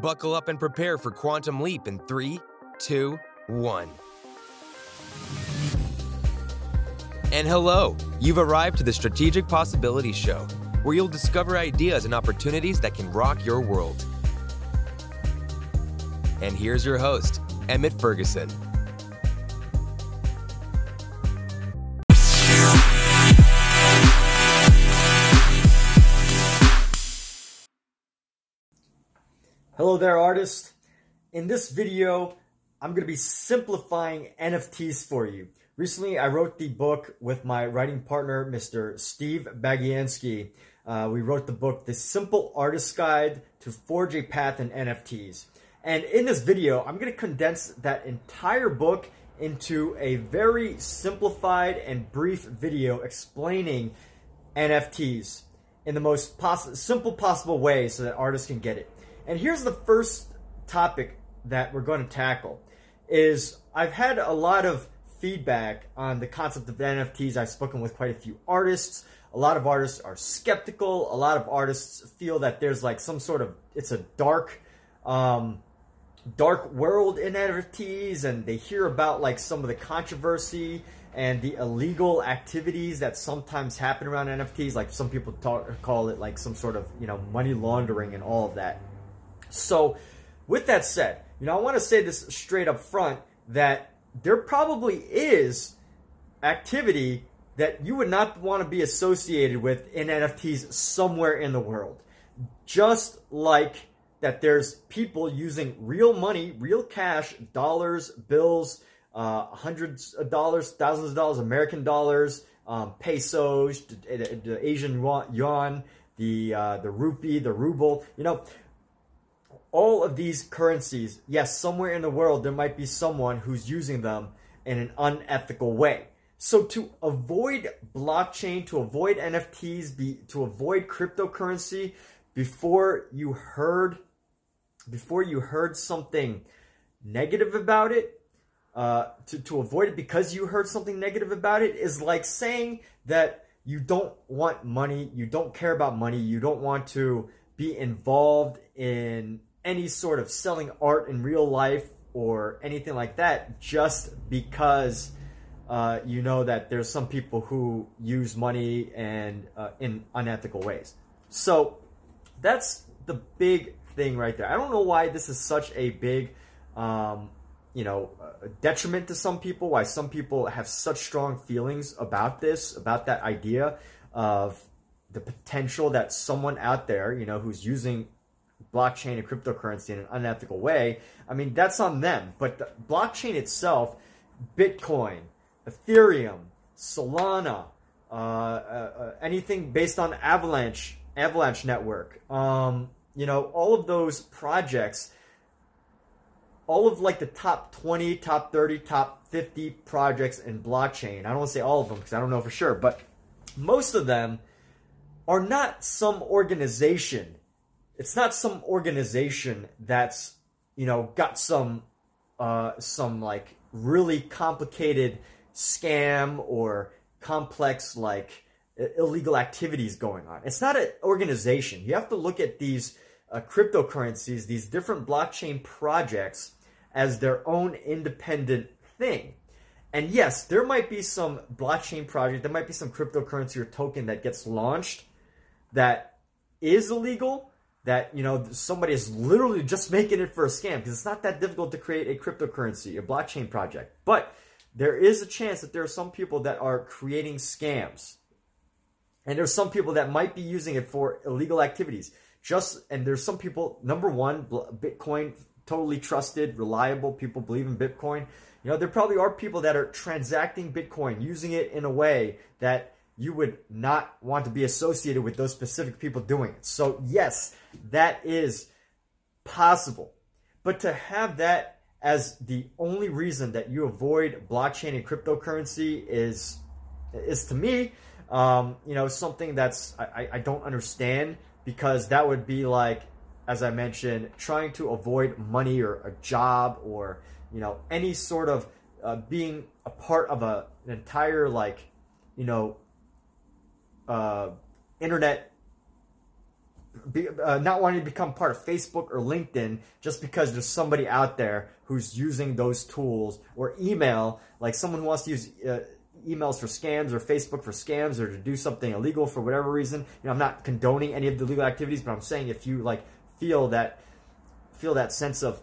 Buckle up and prepare for Quantum Leap in three, two, one. And hello, you've arrived to the Strategic Possibilities Show, where you'll discover ideas and opportunities that can rock your world. And here's your host, Emmett Ferguson. There, artist. In this video, I'm going to be simplifying NFTs for you. Recently, I wrote the book with my writing partner, Mr. Steve Bagienski. Uh, we wrote the book, The Simple Artist Guide to Forge a Path in NFTs. And in this video, I'm going to condense that entire book into a very simplified and brief video explaining NFTs in the most poss simple possible way so that artists can get it. And here's the first topic that we're going to tackle is I've had a lot of feedback on the concept of NFTs. I've spoken with quite a few artists. A lot of artists are skeptical. A lot of artists feel that there's like some sort of it's a dark um, dark world in NFTs and they hear about like some of the controversy and the illegal activities that sometimes happen around NFTs like some people talk, call it like some sort of, you know, money laundering and all of that. So, with that said, you know, I want to say this straight up front that there probably is activity that you would not want to be associated with in NFTs somewhere in the world. Just like that there's people using real money, real cash, dollars, bills, uh, hundreds of dollars, thousands of dollars, American dollars, um, pesos, the, the, Asian yuan, the uh, the rupee, the ruble. You know, all of these currencies, yes, somewhere in the world there might be someone who's using them in an unethical way. So to avoid blockchain, to avoid NFTs, be, to avoid cryptocurrency, before you heard, before you heard something negative about it, uh, to, to avoid it because you heard something negative about it is like saying that you don't want money, you don't care about money, you don't want to be involved in any sort of selling art in real life or anything like that just because uh, you know that there's some people who use money and uh, in unethical ways. So that's the big thing right there. I don't know why this is such a big, um, you know, detriment to some people. Why some people have such strong feelings about this, about that idea of the potential that someone out there, you know, who's using blockchain and cryptocurrency in an unethical way, I mean, that's on them. But the blockchain itself, Bitcoin, Ethereum, Solana, uh, uh, uh, anything based on Avalanche, Avalanche Network, um, you know, all of those projects, all of like the top 20, top 30, top 50 projects in blockchain. I don't want to say all of them because I don't know for sure, but most of them are not some organization it's not some organization that's you know got some uh, some like really complicated scam or complex like illegal activities going on. It's not an organization. You have to look at these uh, cryptocurrencies, these different blockchain projects as their own independent thing. And yes, there might be some blockchain project, there might be some cryptocurrency or token that gets launched that is illegal, that you know somebody is literally just making it for a scam because it's not that difficult to create a cryptocurrency, a blockchain project. But there is a chance that there are some people that are creating scams. And there's some people that might be using it for illegal activities. Just and there's some people number 1 Bitcoin totally trusted, reliable, people believe in Bitcoin. You know, there probably are people that are transacting Bitcoin, using it in a way that you would not want to be associated with those specific people doing it. So yes, that is possible. But to have that as the only reason that you avoid blockchain and cryptocurrency is, is to me, um, you know, something that's, I, I don't understand because that would be like, as I mentioned, trying to avoid money or a job or, you know, any sort of uh, being a part of a, an entire like, you know, uh, internet be, uh, not wanting to become part of Facebook or LinkedIn just because there's somebody out there who's using those tools or email, like someone who wants to use uh, emails for scams or Facebook for scams or to do something illegal for whatever reason. You know, I'm not condoning any of the legal activities, but I'm saying if you like feel that feel that sense of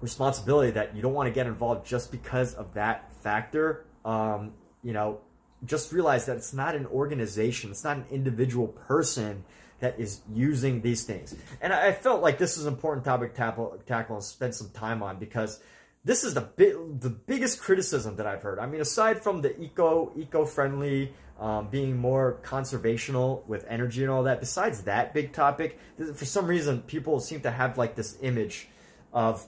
responsibility that you don't want to get involved just because of that factor, um, you know, just realize that it's not an organization, it's not an individual person that is using these things. And I felt like this is an important topic to tackle, and spend some time on because this is the the biggest criticism that I've heard. I mean, aside from the eco eco friendly, um, being more conservational with energy and all that. Besides that big topic, for some reason, people seem to have like this image of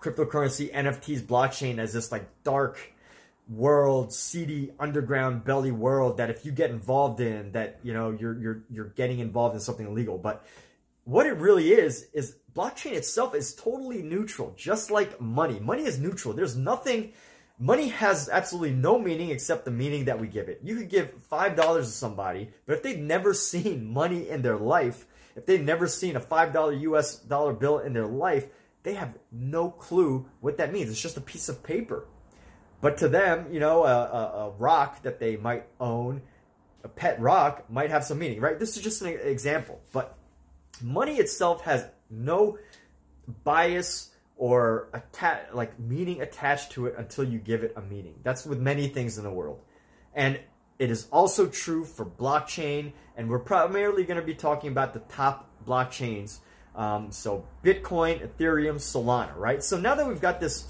cryptocurrency, NFTs, blockchain as this like dark world, seedy underground belly world that if you get involved in, that you know you're you're you're getting involved in something illegal. But what it really is is blockchain itself is totally neutral, just like money. Money is neutral. There's nothing. Money has absolutely no meaning except the meaning that we give it. You could give five dollars to somebody, but if they've never seen money in their life, if they've never seen a five dollar U.S. dollar bill in their life, they have no clue what that means. It's just a piece of paper. But to them, you know, a, a, a, rock that they might own, a pet rock, might have some meaning, right? This is just an example. But money itself has no bias or atta- like meaning attached to it until you give it a meaning. That's with many things in the world. And it is also true for blockchain, and we're primarily going to be talking about the top blockchains. Um, so Bitcoin, Ethereum, Solana, right? So now that we've got this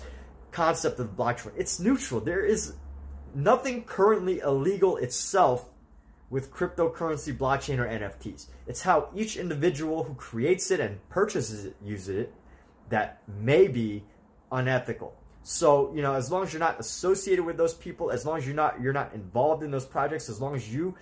concept of blockchain. It's neutral. There is nothing currently illegal itself with cryptocurrency, blockchain, or NFTs. It's how each individual who creates it and purchases it uses it that may be unethical. So, you know, as long as you're not associated with those people, as long as you're not you're not involved in those projects, as long as you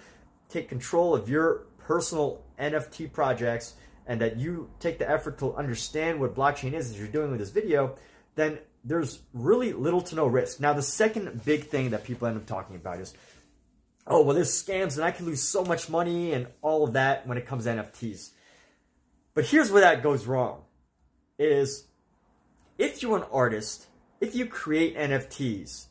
take control of your personal NFT projects and that you take the effort to understand what blockchain is as you're doing with this video, then there's really little to no risk. Now, the second big thing that people end up talking about is, oh, well, there's scams and I can lose so much money and all of that when it comes to NFTs. But here's where that goes wrong is if you're an artist, if you create NFTs,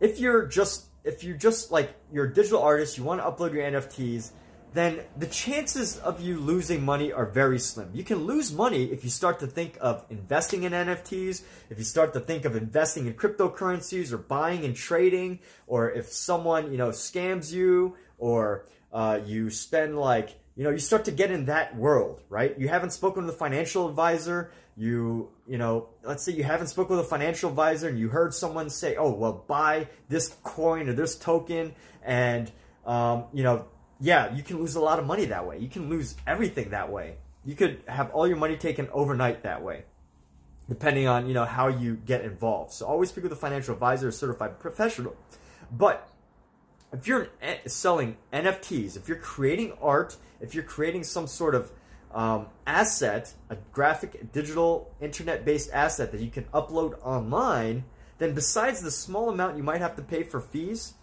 if you're just if you're just like you're a digital artist, you want to upload your NFTs, then the chances of you losing money are very slim. You can lose money if you start to think of investing in NFTs, if you start to think of investing in cryptocurrencies or buying and trading, or if someone, you know, scams you or uh, you spend like, you know, you start to get in that world, right? You haven't spoken with a financial advisor. You, you know, let's say you haven't spoken with a financial advisor and you heard someone say, oh, well, buy this coin or this token and, um, you know, yeah, you can lose a lot of money that way. You can lose everything that way. You could have all your money taken overnight that way, depending on you know how you get involved. So always speak with a financial advisor, a certified professional. But if you're selling NFTs, if you're creating art, if you're creating some sort of um, asset, a graphic, digital, internet-based asset that you can upload online, then besides the small amount you might have to pay for fees,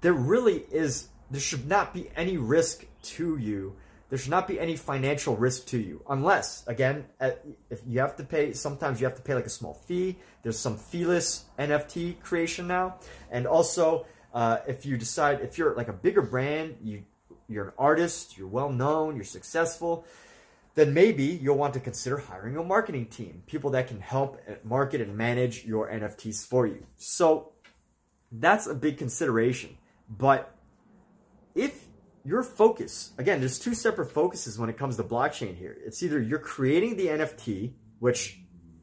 there really is there should not be any risk to you. There should not be any financial risk to you, unless, again, if you have to pay, sometimes you have to pay like a small fee. There's some feeless NFT creation now. And also, uh, if you decide, if you're like a bigger brand, you, you're an artist, you're well known, you're successful, then maybe you'll want to consider hiring a marketing team, people that can help market and manage your NFTs for you. So that's a big consideration. But if your focus, again, there's two separate focuses when it comes to blockchain here. It's either you're creating the NFT, which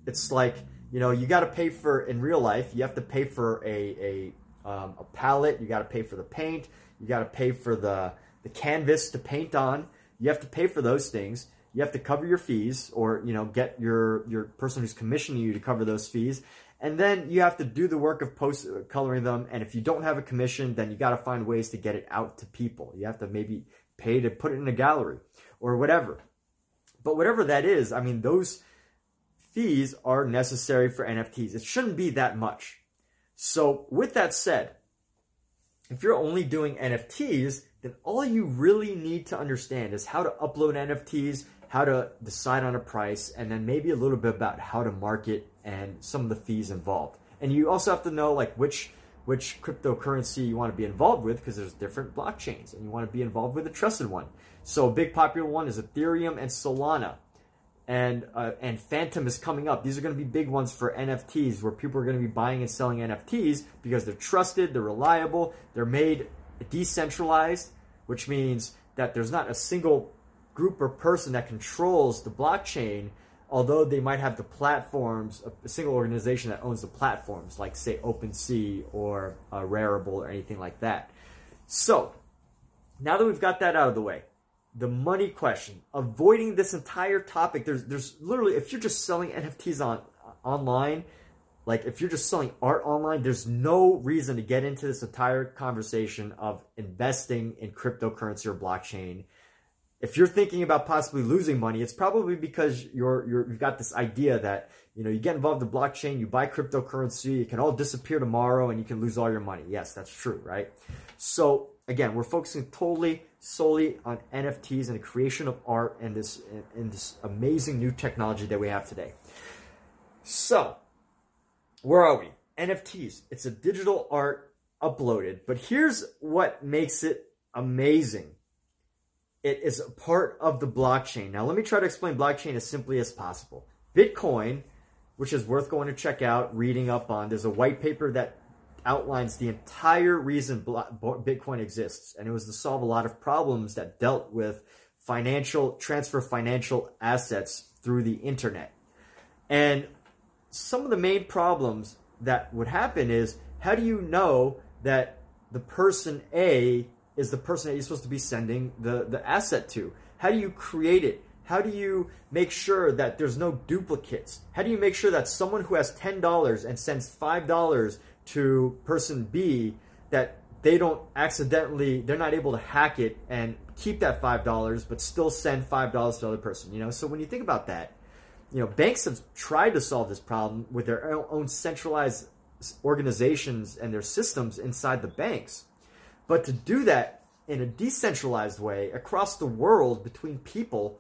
it's like, you know, you got to pay for, in real life, you have to pay for a, a, um, a palette, you got to pay for the paint, you got to pay for the, the canvas to paint on, you have to pay for those things. You have to cover your fees or, you know, get your, your person who's commissioning you to cover those fees. And then you have to do the work of post coloring them. And if you don't have a commission, then you got to find ways to get it out to people. You have to maybe pay to put it in a gallery or whatever. But whatever that is, I mean, those fees are necessary for NFTs. It shouldn't be that much. So with that said, if you're only doing NFTs, then all you really need to understand is how to upload NFTs, how to decide on a price, and then maybe a little bit about how to market and some of the fees involved. And you also have to know like which which cryptocurrency you want to be involved with because there's different blockchains and you want to be involved with a trusted one. So a big popular one is Ethereum and Solana. And uh, and Fantom is coming up. These are going to be big ones for NFTs where people are going to be buying and selling NFTs because they're trusted, they're reliable, they're made decentralized, which means that there's not a single group or person that controls the blockchain although they might have the platforms, a single organization that owns the platforms, like say OpenSea or uh, Rarible or anything like that. So, now that we've got that out of the way, the money question, avoiding this entire topic, there's there's literally if you're just selling NFTs on online, like if you're just selling art online, there's no reason to get into this entire conversation of investing in cryptocurrency or blockchain if you're thinking about possibly losing money, it's probably because you're, you're you've got this idea that you know you get involved in blockchain, you buy cryptocurrency, it can all disappear tomorrow, and you can lose all your money. Yes, that's true, right? So again, we're focusing totally solely on NFTs and the creation of art and this and this amazing new technology that we have today. So, where are we? NFTs. It's a digital art uploaded, but here's what makes it amazing it is a part of the blockchain. Now, let me try to explain blockchain as simply as possible. Bitcoin, which is worth going to check out, reading up on, there's a white paper that outlines the entire reason Bitcoin exists. And it was to solve a lot of problems that dealt with financial transfer financial assets through the internet. And some of the main problems that would happen is how do you know that the person A is the person that you're supposed to be sending the, the asset to. How do you create it? How do you make sure that there's no duplicates? How do you make sure that someone who has $10 and sends $5 to person B that they don't accidentally, they're not able to hack it and keep that $5 but still send $5 to the other person, you know? So when you think about that, you know, banks have tried to solve this problem with their own centralized organizations and their systems inside the banks. But to do that in a decentralized way across the world between people,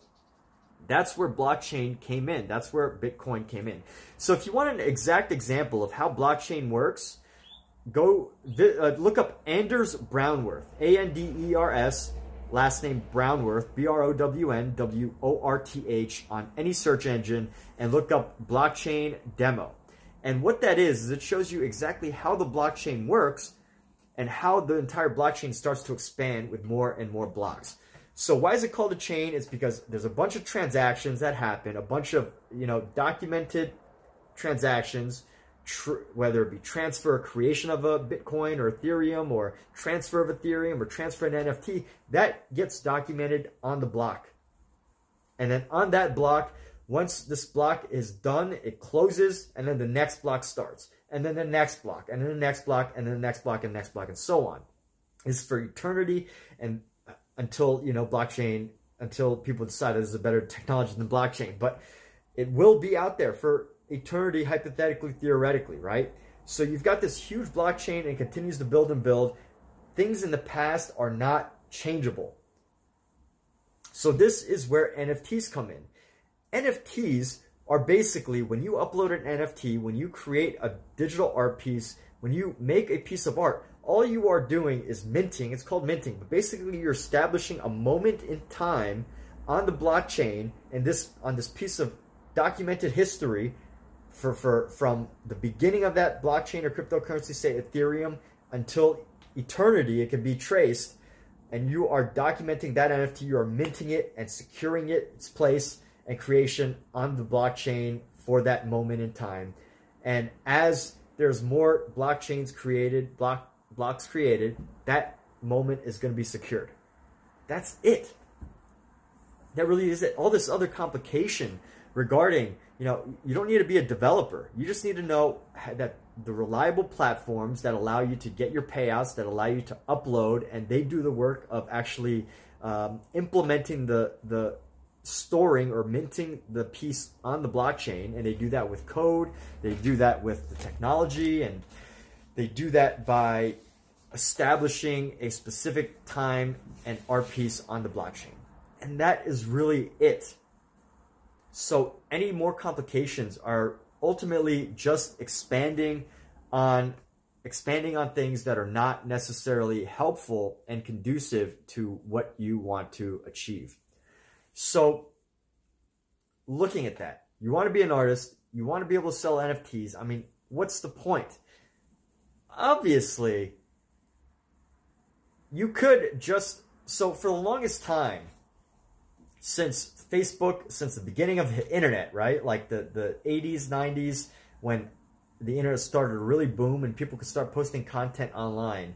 that's where blockchain came in. That's where Bitcoin came in. So if you want an exact example of how blockchain works, go uh, look up Anders Brownworth, A N D E R S, last name Brownworth, B R O W N W O R T H, on any search engine and look up blockchain demo. And what that is, is it shows you exactly how the blockchain works and how the entire blockchain starts to expand with more and more blocks. So why is it called a chain? It's because there's a bunch of transactions that happen, a bunch of you know documented transactions, whether it be transfer, creation of a Bitcoin or Ethereum, or transfer of Ethereum, or transfer an NFT, that gets documented on the block. And then on that block, once this block is done, it closes, and then the next block starts and then the next block, and then the next block, and then the next block, and the next block, and so on. Is for eternity and uh, until you know blockchain, until people decide there's a better technology than blockchain. But it will be out there for eternity, hypothetically, theoretically, right? So you've got this huge blockchain and continues to build and build. Things in the past are not changeable. So this is where NFTs come in. NFTs are basically when you upload an NFT, when you create a digital art piece, when you make a piece of art, all you are doing is minting. It's called minting, but basically you're establishing a moment in time on the blockchain and this on this piece of documented history for, for from the beginning of that blockchain or cryptocurrency, say Ethereum, until eternity, it can be traced. And you are documenting that NFT, you are minting it and securing it its place and creation on the blockchain for that moment in time. And as there's more blockchains created, block blocks created, that moment is going to be secured. That's it. That really is it. All this other complication regarding, you know, you don't need to be a developer. You just need to know that the reliable platforms that allow you to get your payouts, that allow you to upload, and they do the work of actually um, implementing the the storing or minting the piece on the blockchain and they do that with code they do that with the technology and they do that by establishing a specific time and art piece on the blockchain. And that is really it. So any more complications are ultimately just expanding on expanding on things that are not necessarily helpful and conducive to what you want to achieve. So looking at that, you want to be an artist, you want to be able to sell NFTs. I mean, what's the point? Obviously, you could just so for the longest time since Facebook, since the beginning of the internet, right? Like the, the 80s, 90s, when the internet started to really boom and people could start posting content online.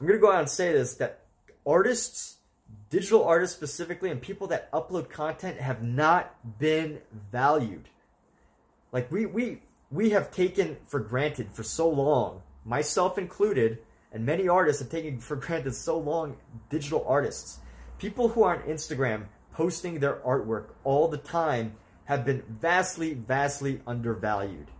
I'm going to go out and say this, that artists, digital artists specifically, and people that upload content have not been valued. Like we, we, we have taken for granted for so long, myself included, and many artists have taken for granted so long digital artists. People who are on Instagram posting their artwork all the time have been vastly, vastly undervalued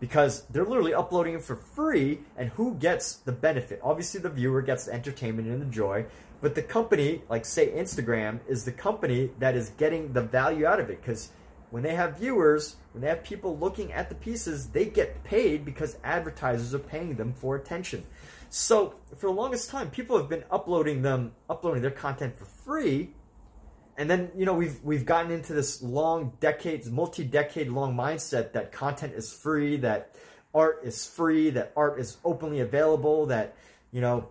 because they're literally uploading it for free and who gets the benefit? Obviously the viewer gets the entertainment and the joy, but the company, like say Instagram, is the company that is getting the value out of it because when they have viewers, when they have people looking at the pieces, they get paid because advertisers are paying them for attention. So for the longest time, people have been uploading them, uploading their content for free. And then, you know, we've we've gotten into this long decades, multi-decade long mindset that content is free, that art is free, that art is openly available, that, you know,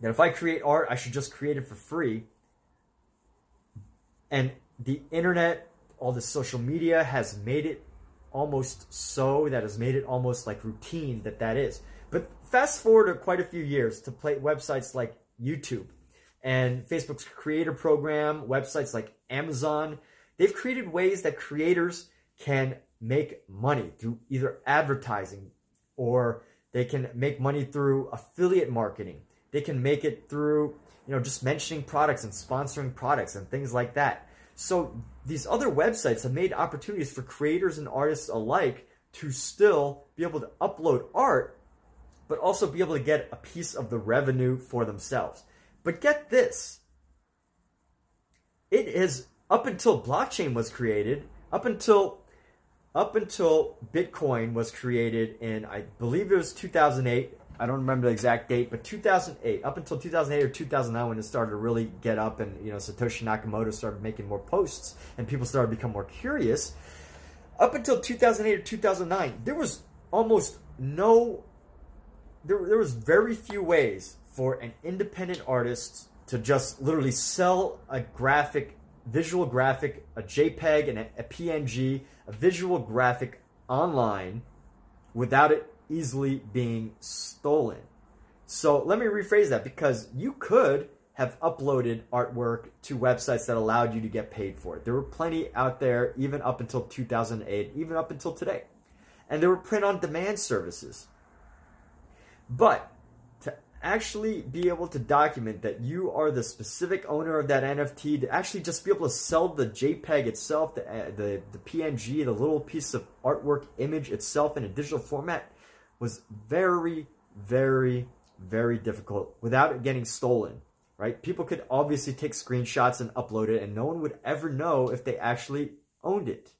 that if I create art, I should just create it for free. And the internet, all the social media has made it almost so, that has made it almost like routine that that is. But fast forward to quite a few years to play websites like YouTube and Facebook's creator program, websites like Amazon. They've created ways that creators can make money through either advertising or they can make money through affiliate marketing. They can make it through, you know, just mentioning products and sponsoring products and things like that. So these other websites have made opportunities for creators and artists alike to still be able to upload art but also be able to get a piece of the revenue for themselves. But get this. It is up until blockchain was created, up until up until Bitcoin was created in I believe it was 2008. I don't remember the exact date, but 2008, up until 2008 or 2009 when it started to really get up and, you know, Satoshi Nakamoto started making more posts and people started to become more curious. Up until 2008 or 2009, there was almost no there, there was very few ways for an independent artist to just literally sell a graphic, visual graphic, a JPEG and a, a PNG, a visual graphic online without it easily being stolen. So let me rephrase that because you could have uploaded artwork to websites that allowed you to get paid for it. There were plenty out there even up until 2008, even up until today. And there were print on demand services. But to actually be able to document that you are the specific owner of that NFT, to actually just be able to sell the JPEG itself, the, uh, the, the PNG, the little piece of artwork image itself in a digital format was very, very, very difficult without it getting stolen, right? People could obviously take screenshots and upload it and no one would ever know if they actually owned it.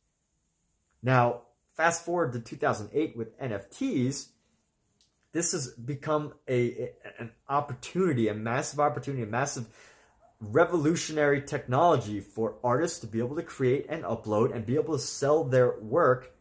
Now, fast forward to 2008 with NFTs, this has become a, an opportunity, a massive opportunity, a massive revolutionary technology for artists to be able to create and upload and be able to sell their work.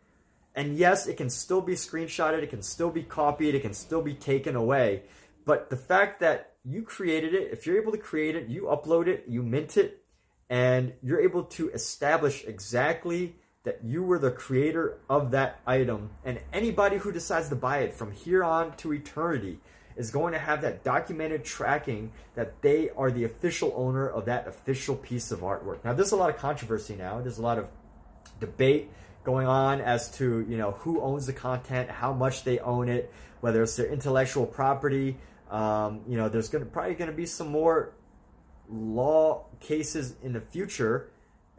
And yes, it can still be screenshotted, it can still be copied, it can still be taken away. But the fact that you created it, if you're able to create it, you upload it, you mint it, and you're able to establish exactly that you were the creator of that item and anybody who decides to buy it from here on to eternity is going to have that documented tracking that they are the official owner of that official piece of artwork. Now there's a lot of controversy now. There's a lot of debate going on as to, you know, who owns the content, how much they own it, whether it's their intellectual property. Um, you know, there's gonna probably gonna be some more law cases in the future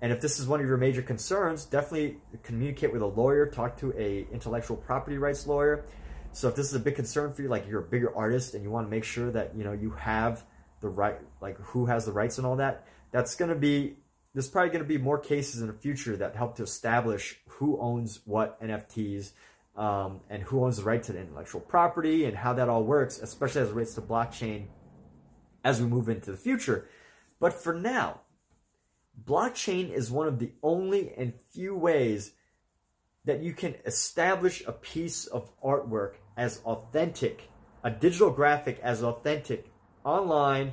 and if this is one of your major concerns, definitely communicate with a lawyer, talk to a intellectual property rights lawyer, So if this is a big concern for you, like you're a bigger artist and you want to make sure that you know you have the right, like who has the rights and all that, that's going to be there's probably going to be more cases in the future that help to establish who owns what NFTs um, and who owns the right to the intellectual property and how that all works, especially as it relates to blockchain as we move into the future. But for now, blockchain is one of the only and few ways that you can establish a piece of artwork as authentic, a digital graphic as authentic online,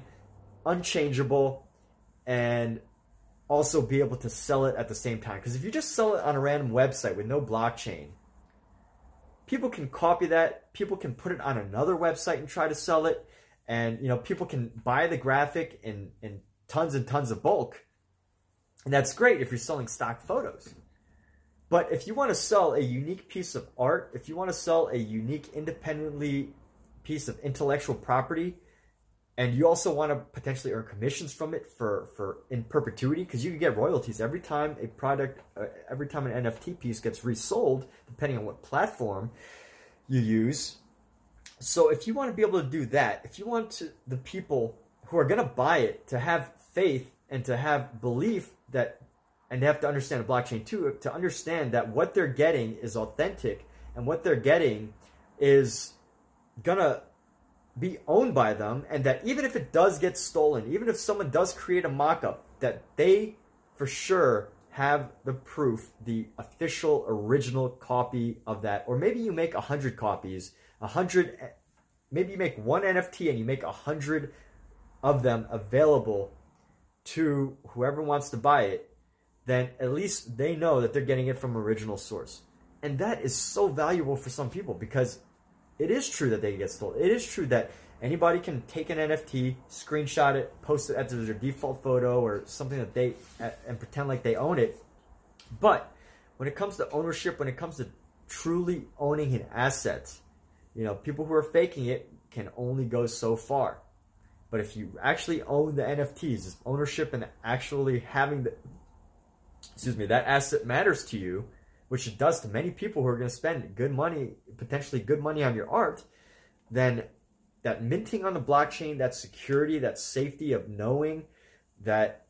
unchangeable, and also be able to sell it at the same time. Because if you just sell it on a random website with no blockchain, people can copy that, people can put it on another website and try to sell it, and you know people can buy the graphic in in tons and tons of bulk, and that's great if you're selling stock photos. But if you want to sell a unique piece of art, if you want to sell a unique independently piece of intellectual property, and you also want to potentially earn commissions from it for for in perpetuity because you can get royalties every time a product uh, every time an nft piece gets resold depending on what platform you use. So if you want to be able to do that if you want to, the people who are going to buy it to have faith and to have belief that and they have to understand the blockchain too to understand that what they're getting is authentic and what they're getting is gonna be owned by them and that even if it does get stolen, even if someone does create a mock-up, that they for sure have the proof, the official original copy of that. Or maybe you make a hundred copies, a hundred, maybe you make one NFT and you make a hundred of them available to whoever wants to buy it, then at least they know that they're getting it from original source. And that is so valuable for some people because it is true that they get stolen. It is true that anybody can take an NFT, screenshot it, post it as their default photo or something that they and pretend like they own it. But when it comes to ownership, when it comes to truly owning an asset, you know, people who are faking it can only go so far. But if you actually own the NFTs, ownership and actually having the excuse me, that asset matters to you, which it does to many people who are going to spend good money, potentially good money on your art, then that minting on the blockchain, that security, that safety of knowing that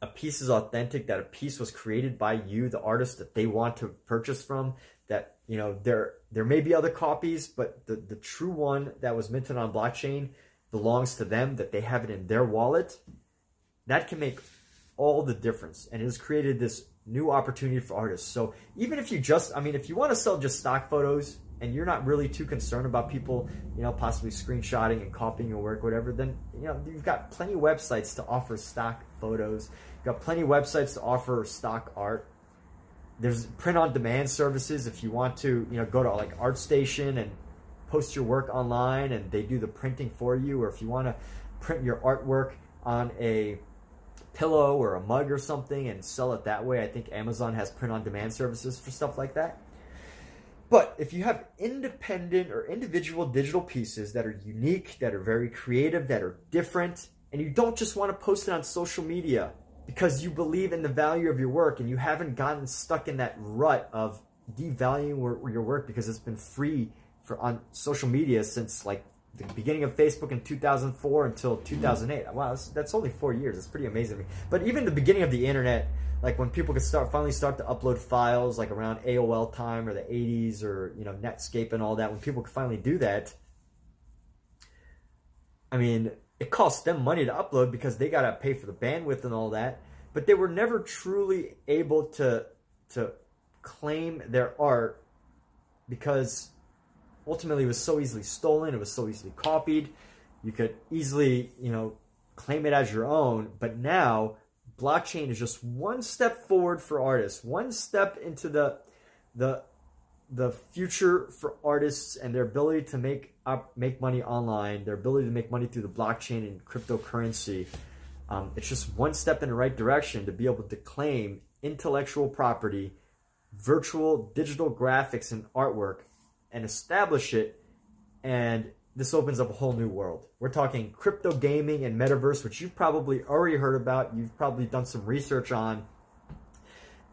a piece is authentic, that a piece was created by you, the artist that they want to purchase from, that you know there there may be other copies, but the, the true one that was minted on blockchain belongs to them, that they have it in their wallet, that can make all the difference. And it has created this new opportunity for artists. So even if you just, I mean, if you want to sell just stock photos and you're not really too concerned about people, you know, possibly screenshotting and copying your work, whatever, then, you know, you've got plenty of websites to offer stock photos. You've got plenty of websites to offer stock art. There's print on demand services if you want to, you know, go to like ArtStation and post your work online and they do the printing for you, or if you want to print your artwork on a pillow or a mug or something and sell it that way. I think Amazon has print on demand services for stuff like that. But if you have independent or individual digital pieces that are unique, that are very creative, that are different, and you don't just want to post it on social media because you believe in the value of your work and you haven't gotten stuck in that rut of devaluing your work because it's been free for on social media since like the beginning of Facebook in 2004 until 2008. Wow, that's, that's only four years. It's pretty amazing. But even the beginning of the internet, like when people could start finally start to upload files, like around AOL time or the 80s or you know Netscape and all that, when people could finally do that, I mean, it cost them money to upload because they got to pay for the bandwidth and all that. But they were never truly able to to claim their art because ultimately it was so easily stolen, it was so easily copied. You could easily, you know, claim it as your own, but now blockchain is just one step forward for artists, one step into the the the future for artists and their ability to make up make money online, their ability to make money through the blockchain and cryptocurrency. Um, it's just one step in the right direction to be able to claim intellectual property, virtual digital graphics and artwork and establish it, and this opens up a whole new world. We're talking crypto gaming and metaverse, which you've probably already heard about. You've probably done some research on,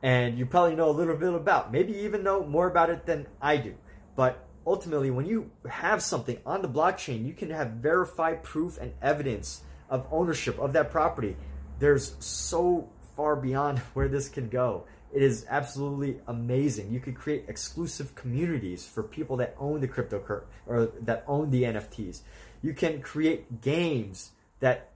and you probably know a little bit about. Maybe even know more about it than I do. But ultimately, when you have something on the blockchain, you can have verified proof and evidence of ownership of that property. There's so far beyond where this can go. It is absolutely amazing. You could create exclusive communities for people that own the cryptocurrency or that own the NFTs. You can create games that,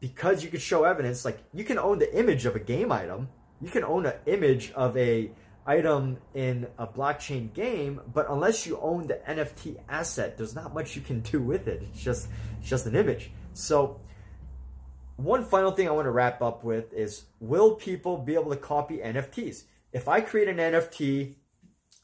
because you can show evidence, like you can own the image of a game item, you can own an image of a item in a blockchain game, but unless you own the NFT asset, there's not much you can do with it. It's just it's just an image. So one final thing I want to wrap up with is will people be able to copy NFTs? If I create an NFT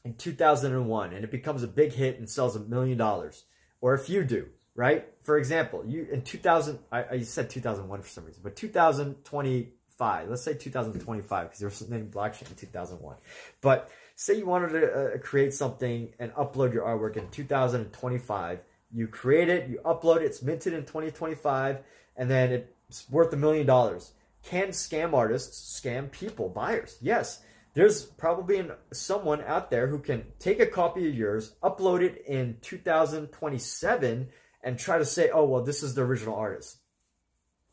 in 2001 and it becomes a big hit and sells a million dollars, or if you do, right? For example, you in 2000, I, I said 2001 for some reason, but 2025, let's say 2025 because there was something blockchain in 2001. But say you wanted to uh, create something and upload your artwork in 2025. You create it, you upload it, it's minted in 2025, and then it worth a million dollars. Can scam artists scam people, buyers? Yes. There's probably an, someone out there who can take a copy of yours, upload it in 2027, and try to say, oh, well, this is the original artist.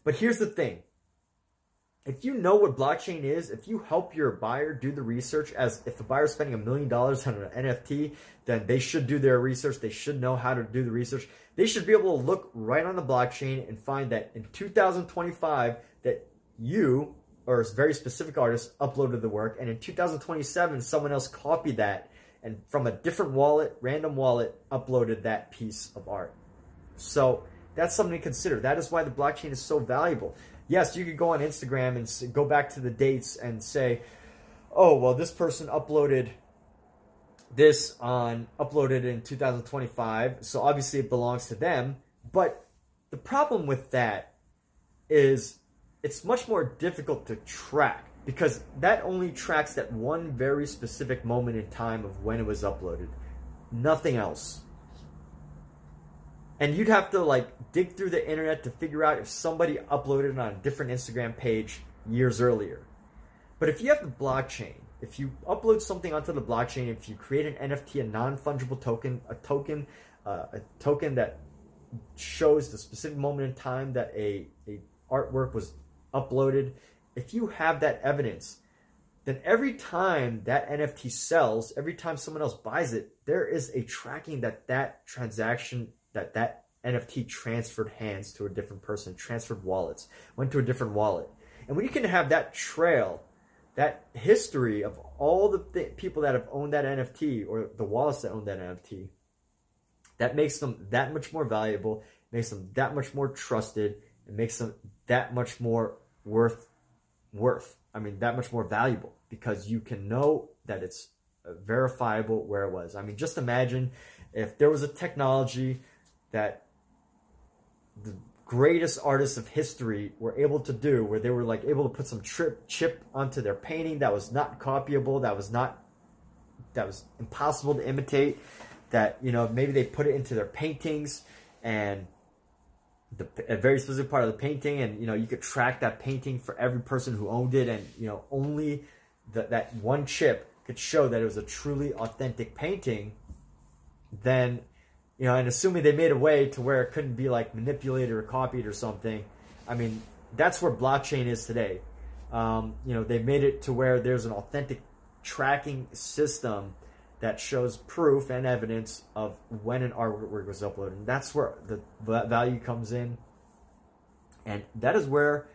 But here's the thing. If you know what blockchain is, if you help your buyer do the research, as if the buyer is spending a million dollars on an NFT, then they should do their research. They should know how to do the research. They should be able to look right on the blockchain and find that in 2025 that you or a very specific artist uploaded the work and in 2027 someone else copied that and from a different wallet random wallet uploaded that piece of art. So that's something to consider. That is why the blockchain is so valuable yes you could go on instagram and go back to the dates and say oh well this person uploaded this on uploaded in 2025, so obviously it belongs to them. But the problem with that is it's much more difficult to track because that only tracks that one very specific moment in time of when it was uploaded, nothing else. And you'd have to like dig through the internet to figure out if somebody uploaded it on a different Instagram page years earlier. But if you have the blockchain, if you upload something onto the blockchain, if you create an NFT, a non-fungible token, a token, uh, a token that shows the specific moment in time that a, a artwork was uploaded, if you have that evidence, then every time that NFT sells, every time someone else buys it, there is a tracking that that transaction, that that NFT transferred hands to a different person, transferred wallets, went to a different wallet. And when you can have that trail that history of all the th- people that have owned that NFT or the wallets that own that NFT, that makes them that much more valuable, makes them that much more trusted, and makes them that much more worth worth. I mean, that much more valuable because you can know that it's uh, verifiable where it was. I mean, just imagine if there was a technology that the greatest artists of history were able to do, where they were like able to put some trip chip onto their painting that was not copyable, that was not that was impossible to imitate. That you know maybe they put it into their paintings and the, a very specific part of the painting, and you know you could track that painting for every person who owned it, and you know only the, that one chip could show that it was a truly authentic painting. Then you know, and assuming they made a way to where it couldn't be like manipulated or copied or something, I mean, that's where blockchain is today. Um, you know, they've made it to where there's an authentic tracking system that shows proof and evidence of when an artwork was uploaded. And that's where the value comes in. And that is where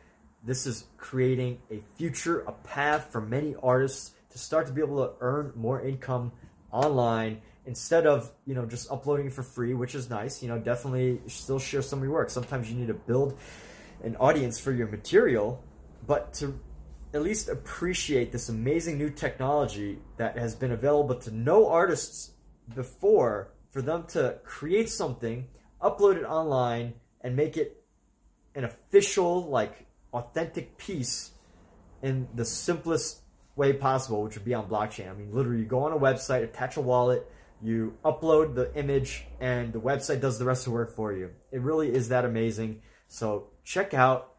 this is creating a future, a path for many artists to start to be able to earn more income online instead of you know just uploading it for free which is nice you know definitely still share some of your work. Sometimes you need to build an audience for your material but to at least appreciate this amazing new technology that has been available to no artists before for them to create something upload it online and make it an official like authentic piece in the simplest way possible which would be on blockchain. I mean literally you go on a website attach a wallet you upload the image and the website does the rest of the work for you. It really is that amazing. So check out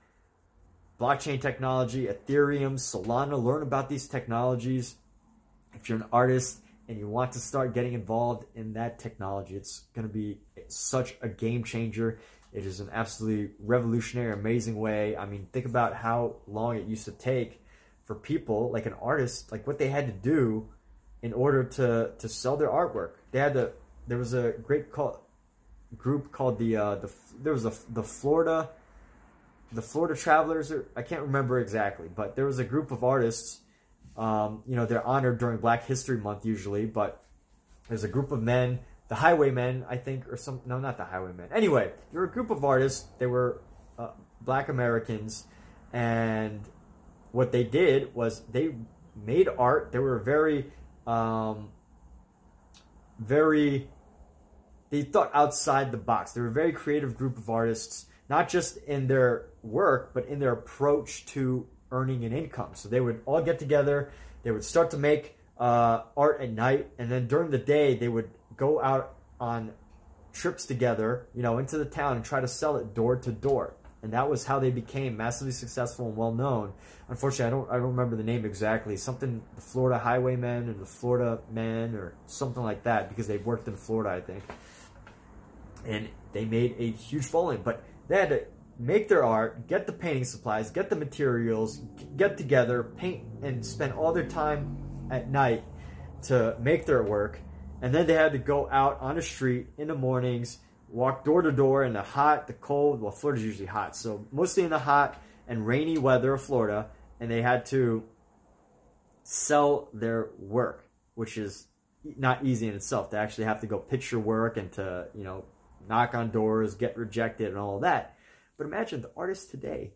blockchain technology, Ethereum, Solana, learn about these technologies. If you're an artist and you want to start getting involved in that technology, it's going to be such a game changer. It is an absolutely revolutionary, amazing way. I mean, think about how long it used to take for people, like an artist, like what they had to do in order to to sell their artwork. They had to. There was a great call, group called the uh, the there was a the Florida the Florida Travelers. Or, I can't remember exactly, but there was a group of artists. Um, you know, they're honored during Black History Month usually, but there's a group of men, the Highwaymen, I think, or some. No, not the Highwaymen. Anyway, there were a group of artists. They were uh, Black Americans, and what they did was they made art. They were very um, very they thought outside the box. They were a very creative group of artists, not just in their work, but in their approach to earning an income. So they would all get together, they would start to make uh, art at night, and then during the day, they would go out on trips together, you know, into the town and try to sell it door to door and that was how they became massively successful and well known. Unfortunately, I don't I don't remember the name exactly. Something the Florida Highwaymen or the Florida Men or something like that because they worked in Florida, I think. And they made a huge following, but they had to make their art, get the painting supplies, get the materials, get together, paint, and spend all their time at night to make their work. And then they had to go out on the street in the mornings walk door to door in the hot, the cold. Well, Florida's usually hot, so mostly in the hot and rainy weather of Florida, and they had to sell their work, which is not easy in itself. They actually have to go pitch your work and to you know knock on doors, get rejected, and all that. But imagine the artist today.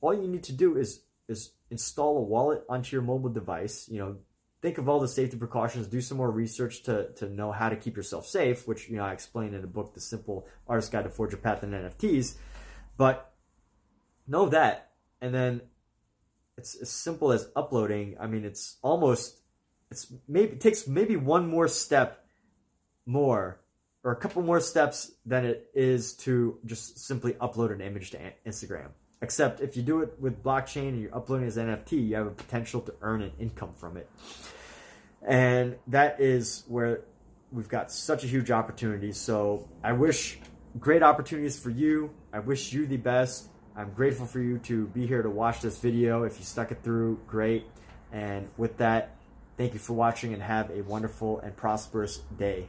All you need to do is is install a wallet onto your mobile device. You know, think of all the safety precautions, do some more research to, to know how to keep yourself safe, which you know I explained in the book, The Simple Artist Guide to Forge Your Path in NFTs. But know that, and then it's as simple as uploading. I mean, it's almost it's maybe it takes maybe one more step more or a couple more steps than it is to just simply upload an image to Instagram. Except if you do it with blockchain and you're uploading as NFT, you have a potential to earn an income from it. And that is where we've got such a huge opportunity. So I wish great opportunities for you. I wish you the best. I'm grateful for you to be here to watch this video. If you stuck it through, great. And with that, thank you for watching and have a wonderful and prosperous day.